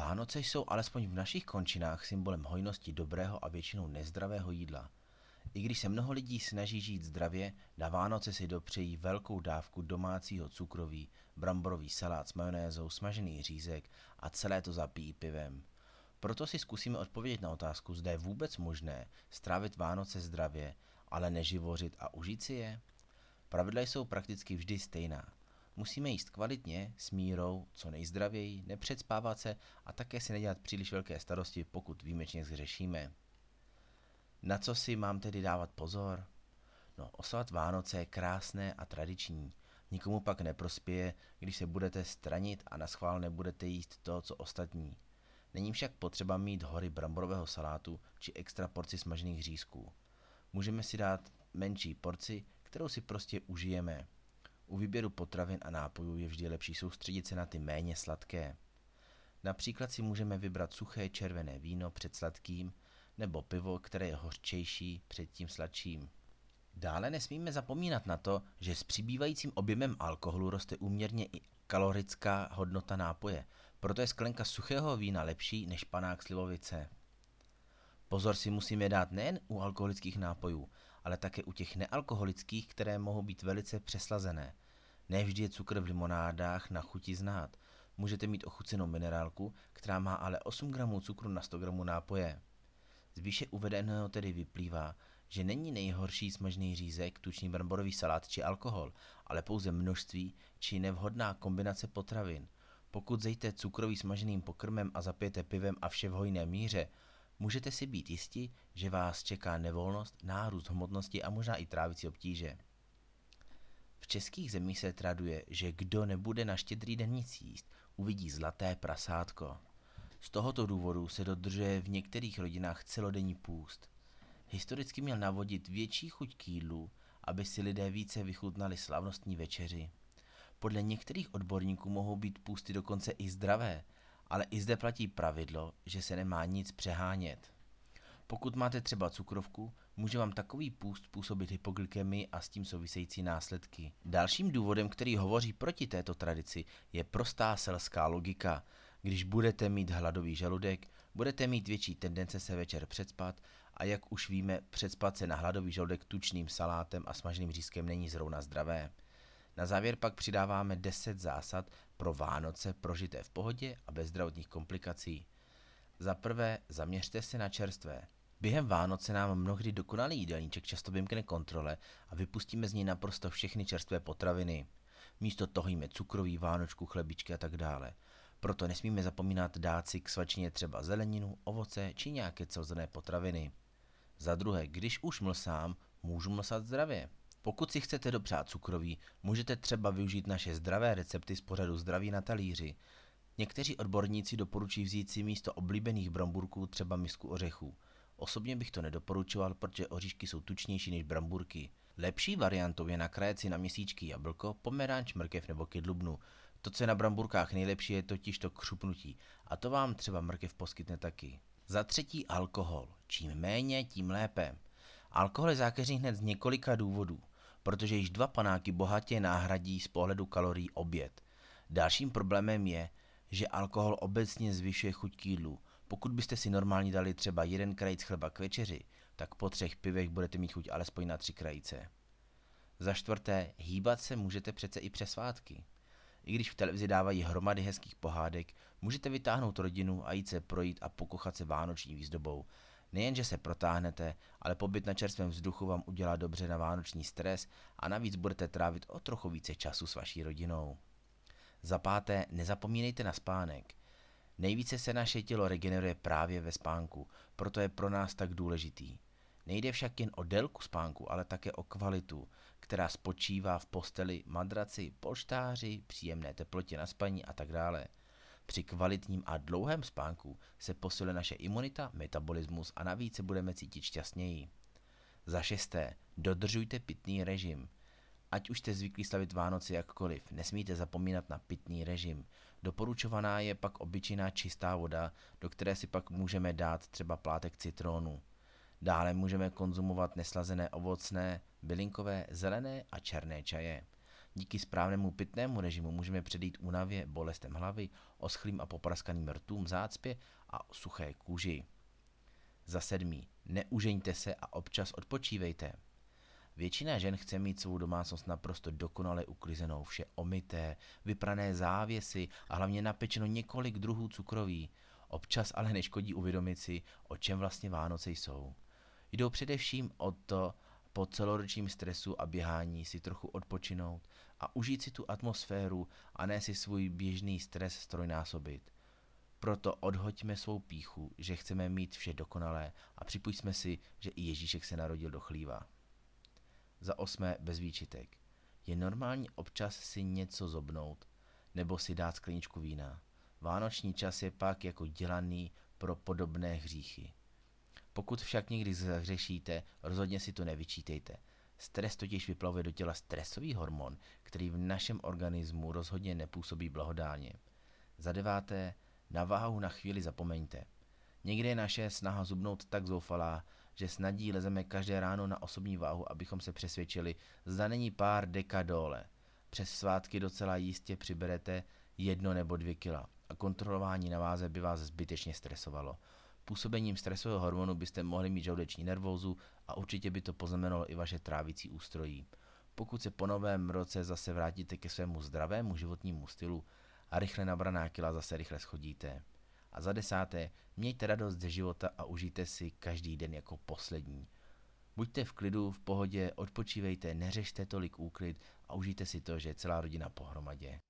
Vánoce jsou alespoň v našich končinách symbolem hojnosti dobrého a většinou nezdravého jídla. I když se mnoho lidí snaží žít zdravě, na Vánoce si dopřejí velkou dávku domácího cukroví, bramborový salát s majonézou, smažený řízek a celé to zapíjí pivem. Proto si zkusíme odpovědět na otázku, zda je vůbec možné strávit Vánoce zdravě, ale neživořit a užít si je? Pravidla jsou prakticky vždy stejná. Musíme jíst kvalitně, s mírou, co nejzdravěji, nepředspávat se a také si nedělat příliš velké starosti, pokud výjimečně zřešíme. Na co si mám tedy dávat pozor? No, oslavat Vánoce je krásné a tradiční. Nikomu pak neprospěje, když se budete stranit a na schvál nebudete jíst to, co ostatní. Není však potřeba mít hory bramborového salátu či extra porci smažených řízků. Můžeme si dát menší porci, kterou si prostě užijeme. U výběru potravin a nápojů je vždy lepší soustředit se na ty méně sladké. Například si můžeme vybrat suché červené víno před sladkým, nebo pivo, které je hořčejší před tím sladším. Dále nesmíme zapomínat na to, že s přibývajícím objemem alkoholu roste úměrně i kalorická hodnota nápoje, proto je sklenka suchého vína lepší než panák slivovice. Pozor si musíme dát nejen u alkoholických nápojů, ale také u těch nealkoholických, které mohou být velice přeslazené. Nevždy je cukr v limonádách na chuti znát. Můžete mít ochucenou minerálku, která má ale 8 gramů cukru na 100 gramů nápoje. Z výše uvedeného tedy vyplývá, že není nejhorší smažný řízek, tučný bramborový salát či alkohol, ale pouze množství či nevhodná kombinace potravin. Pokud zejte cukrový smaženým pokrmem a zapijete pivem a vše v hojné míře, můžete si být jisti, že vás čeká nevolnost, nárůst hmotnosti a možná i trávicí obtíže. V českých zemích se traduje, že kdo nebude na štědrý den nic jíst, uvidí zlaté prasátko. Z tohoto důvodu se dodržuje v některých rodinách celodenní půst. Historicky měl navodit větší chuť k jídlu, aby si lidé více vychutnali slavnostní večeři. Podle některých odborníků mohou být půsty dokonce i zdravé, ale i zde platí pravidlo, že se nemá nic přehánět. Pokud máte třeba cukrovku, může vám takový půst působit hypoglykemii a s tím související následky. Dalším důvodem, který hovoří proti této tradici, je prostá selská logika. Když budete mít hladový žaludek, budete mít větší tendence se večer předspat a jak už víme, předspat se na hladový žaludek tučným salátem a smaženým řízkem není zrovna zdravé. Na závěr pak přidáváme 10 zásad pro Vánoce prožité v pohodě a bez zdravotních komplikací. Za prvé, zaměřte se na čerstvé. Během Vánoce nám mnohdy dokonalý jídelníček často vymkne kontrole a vypustíme z něj naprosto všechny čerstvé potraviny. Místo toho jíme cukroví, vánočku, chlebičky a tak dále. Proto nesmíme zapomínat dát si k svačině třeba zeleninu, ovoce či nějaké celozrnné potraviny. Za druhé, když už mlsám, můžu mlsat zdravě. Pokud si chcete dopřát cukroví, můžete třeba využít naše zdravé recepty z pořadu Zdraví na talíři. Někteří odborníci doporučují vzít si místo oblíbených bramburků třeba misku ořechů. Osobně bych to nedoporučoval, protože oříšky jsou tučnější než bramburky. Lepší variantou je nakrájet si na měsíčky jablko, pomeranč, mrkev nebo kydlubnu. To, co je na bramburkách nejlepší, je totiž to křupnutí. A to vám třeba mrkev poskytne taky. Za třetí alkohol. Čím méně, tím lépe. Alkohol je zákeřný hned z několika důvodů, protože již dva panáky bohatě náhradí z pohledu kalorií oběd. Dalším problémem je, že alkohol obecně zvyšuje chuť k jídlu. Pokud byste si normálně dali třeba jeden krajíc chleba k večeři, tak po třech pivech budete mít chuť alespoň na tři krajíce. Za čtvrté, hýbat se můžete přece i přes svátky. I když v televizi dávají hromady hezkých pohádek, můžete vytáhnout rodinu a jít se projít a pokochat se vánoční výzdobou. Nejenže se protáhnete, ale pobyt na čerstvém vzduchu vám udělá dobře na vánoční stres a navíc budete trávit o trochu více času s vaší rodinou. Za páté, nezapomínejte na spánek. Nejvíce se naše tělo regeneruje právě ve spánku, proto je pro nás tak důležitý. Nejde však jen o délku spánku, ale také o kvalitu, která spočívá v posteli, madraci, polštáři, příjemné teplotě na spaní a tak dále. Při kvalitním a dlouhém spánku se posiluje naše imunita, metabolismus a navíc se budeme cítit šťastněji. Za šesté, dodržujte pitný režim. Ať už jste zvyklí slavit Vánoce jakkoliv, nesmíte zapomínat na pitný režim. Doporučovaná je pak obyčejná čistá voda, do které si pak můžeme dát třeba plátek citrónu. Dále můžeme konzumovat neslazené ovocné, bylinkové, zelené a černé čaje. Díky správnému pitnému režimu můžeme předejít únavě, bolestem hlavy, oschlým a popraskaným rtům, zácpě a suché kůži. Za sedmý, neužeňte se a občas odpočívejte. Většina žen chce mít svou domácnost naprosto dokonale uklizenou, vše omité, vyprané závěsy a hlavně napečeno několik druhů cukroví. Občas ale neškodí uvědomit si, o čem vlastně Vánoce jsou. Jdou především o to, po celoročním stresu a běhání si trochu odpočinout a užít si tu atmosféru a ne si svůj běžný stres strojnásobit. Proto odhoďme svou píchu, že chceme mít vše dokonalé a připujďme si, že i Ježíšek se narodil do chlíva. Za osmé bez výčitek. Je normální občas si něco zobnout nebo si dát skleničku vína. Vánoční čas je pak jako dělaný pro podobné hříchy. Pokud však někdy zahřešíte, rozhodně si to nevyčítejte. Stres totiž vyplavuje do těla stresový hormon, který v našem organismu rozhodně nepůsobí blahodárně. Za deváté, na váhu na chvíli zapomeňte. Někdy je naše snaha zubnout tak zoufalá, že snadí lezeme každé ráno na osobní váhu, abychom se přesvědčili, zda není pár deka dole. Přes svátky docela jistě přiberete jedno nebo dvě kila a kontrolování na váze by vás zbytečně stresovalo. Působením stresového hormonu byste mohli mít žaludeční nervózu a určitě by to poznamenalo i vaše trávicí ústrojí. Pokud se po novém roce zase vrátíte ke svému zdravému životnímu stylu a rychle nabraná kila zase rychle schodíte. A za desáté, mějte radost ze života a užijte si každý den jako poslední. Buďte v klidu, v pohodě, odpočívejte, neřešte tolik úklid a užijte si to, že je celá rodina pohromadě.